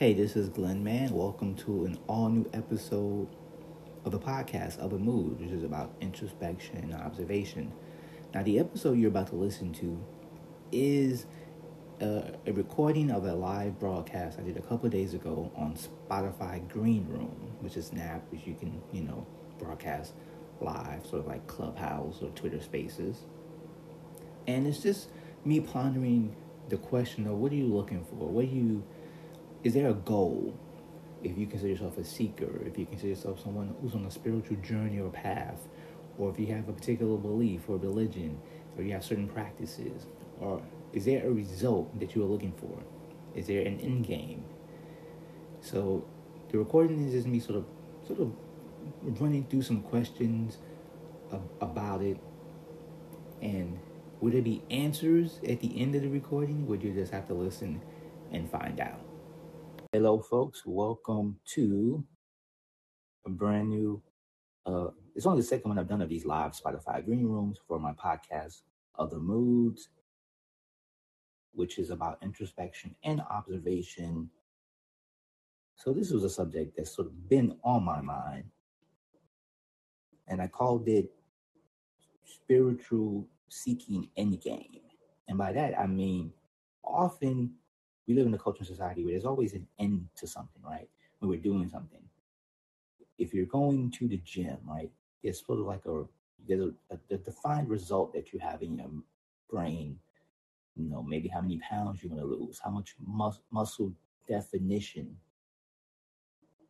Hey, this is Glenn Mann. Welcome to an all new episode of the podcast of a mood, which is about introspection and observation. Now, the episode you're about to listen to is a, a recording of a live broadcast I did a couple days ago on Spotify Green Room, which is an app which you can, you know, broadcast live, sort of like Clubhouse or Twitter Spaces. And it's just me pondering the question of what are you looking for? What are you is there a goal? If you consider yourself a seeker, if you consider yourself someone who's on a spiritual journey or path, or if you have a particular belief or religion, or you have certain practices, or is there a result that you are looking for? Is there an end game? So the recording is just me sort of sort of running through some questions about it and would there be answers at the end of the recording? Would you just have to listen and find out? Hello, folks. Welcome to a brand new. Uh, it's only the second one I've done of these live Spotify green rooms for my podcast, Other Moods, which is about introspection and observation. So this was a subject that's sort of been on my mind, and I called it spiritual seeking endgame. And by that I mean often we live in a cultural society where there's always an end to something, right? When we're doing something. If you're going to the gym, right, it's sort of like a there's a, a, a defined result that you have in your brain. You know, maybe how many pounds you're going to lose, how much mus- muscle definition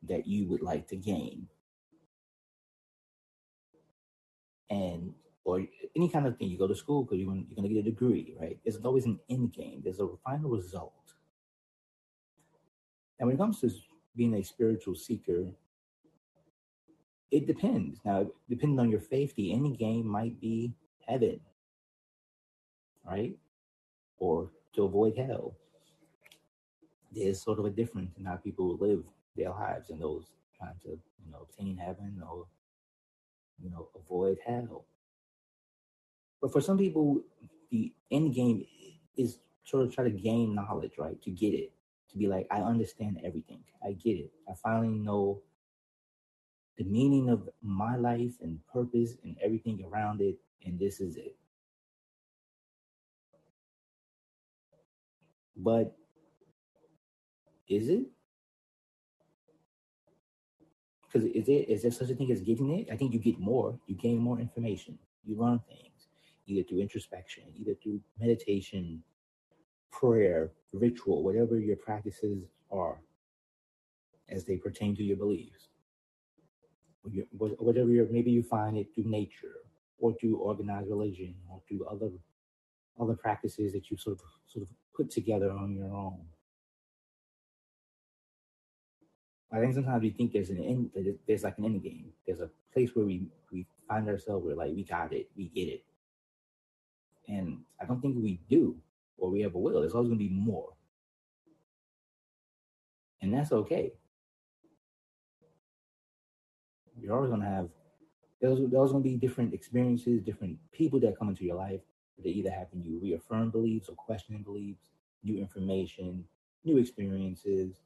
that you would like to gain. And or any kind of thing. You go to school because you're, you're going to get a degree, right? There's always an end game. There's a final result. And when it comes to being a spiritual seeker, it depends. Now, depending on your faith, the end game might be heaven, right? Or to avoid hell. There's sort of a difference in how people live their lives and those trying to, you know, obtain heaven or, you know, avoid hell. But for some people, the end game is sort of try to gain knowledge, right? To get it to be like, I understand everything. I get it. I finally know the meaning of my life and purpose and everything around it, and this is it. But is it? Because is it is there such a thing as getting it? I think you get more. You gain more information. You learn things, either through introspection, either through meditation, prayer, ritual, whatever your practices are as they pertain to your beliefs. Whatever your, maybe you find it through nature or through organized religion or through other other practices that you sort of sort of put together on your own. I think sometimes we think there's an end, there's like an end game. There's a place where we we find ourselves. We're like, we got it, we get it, and I don't think we do or we ever will. There's always going to be more. And that's okay. You're always going to have, there's, there's going to be different experiences, different people that come into your life that either having you reaffirm beliefs or questioning beliefs, new information, new experiences.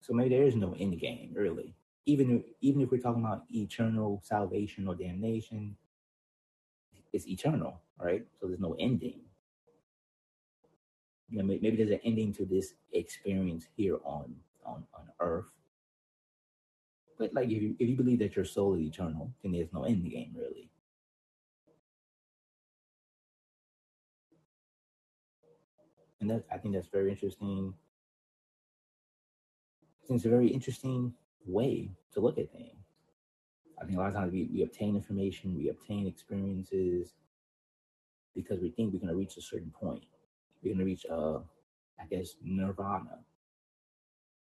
So maybe there is no end game, really. Even even if we're talking about eternal salvation or damnation, it's eternal, right? So there's no ending. You know, maybe there's an ending to this experience here on on on Earth. But like, if you if you believe that your soul is eternal, then there's no end game really. And that I think that's very interesting. It's a very interesting way to look at things. I think a lot of times we, we obtain information, we obtain experiences because we think we're going to reach a certain point. We're going to reach, uh, I guess, nirvana.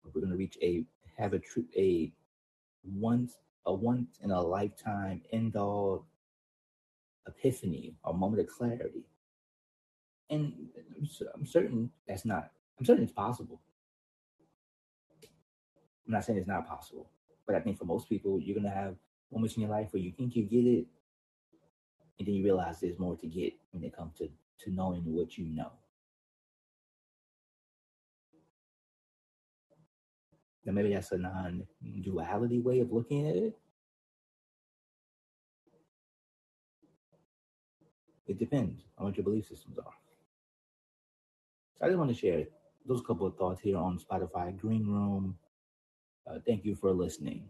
We're going to reach a have a true a once a once in a lifetime end all epiphany or moment of clarity. And I'm certain that's not. I'm certain it's possible. I'm not saying it's not possible, but I think for most people, you're gonna have moments in your life where you think you get it, and then you realize there's more to get when it comes to, to knowing what you know. Now, maybe that's a non duality way of looking at it. It depends on what your belief systems are. So I just want to share those couple of thoughts here on Spotify Green Room. Uh, thank you for listening.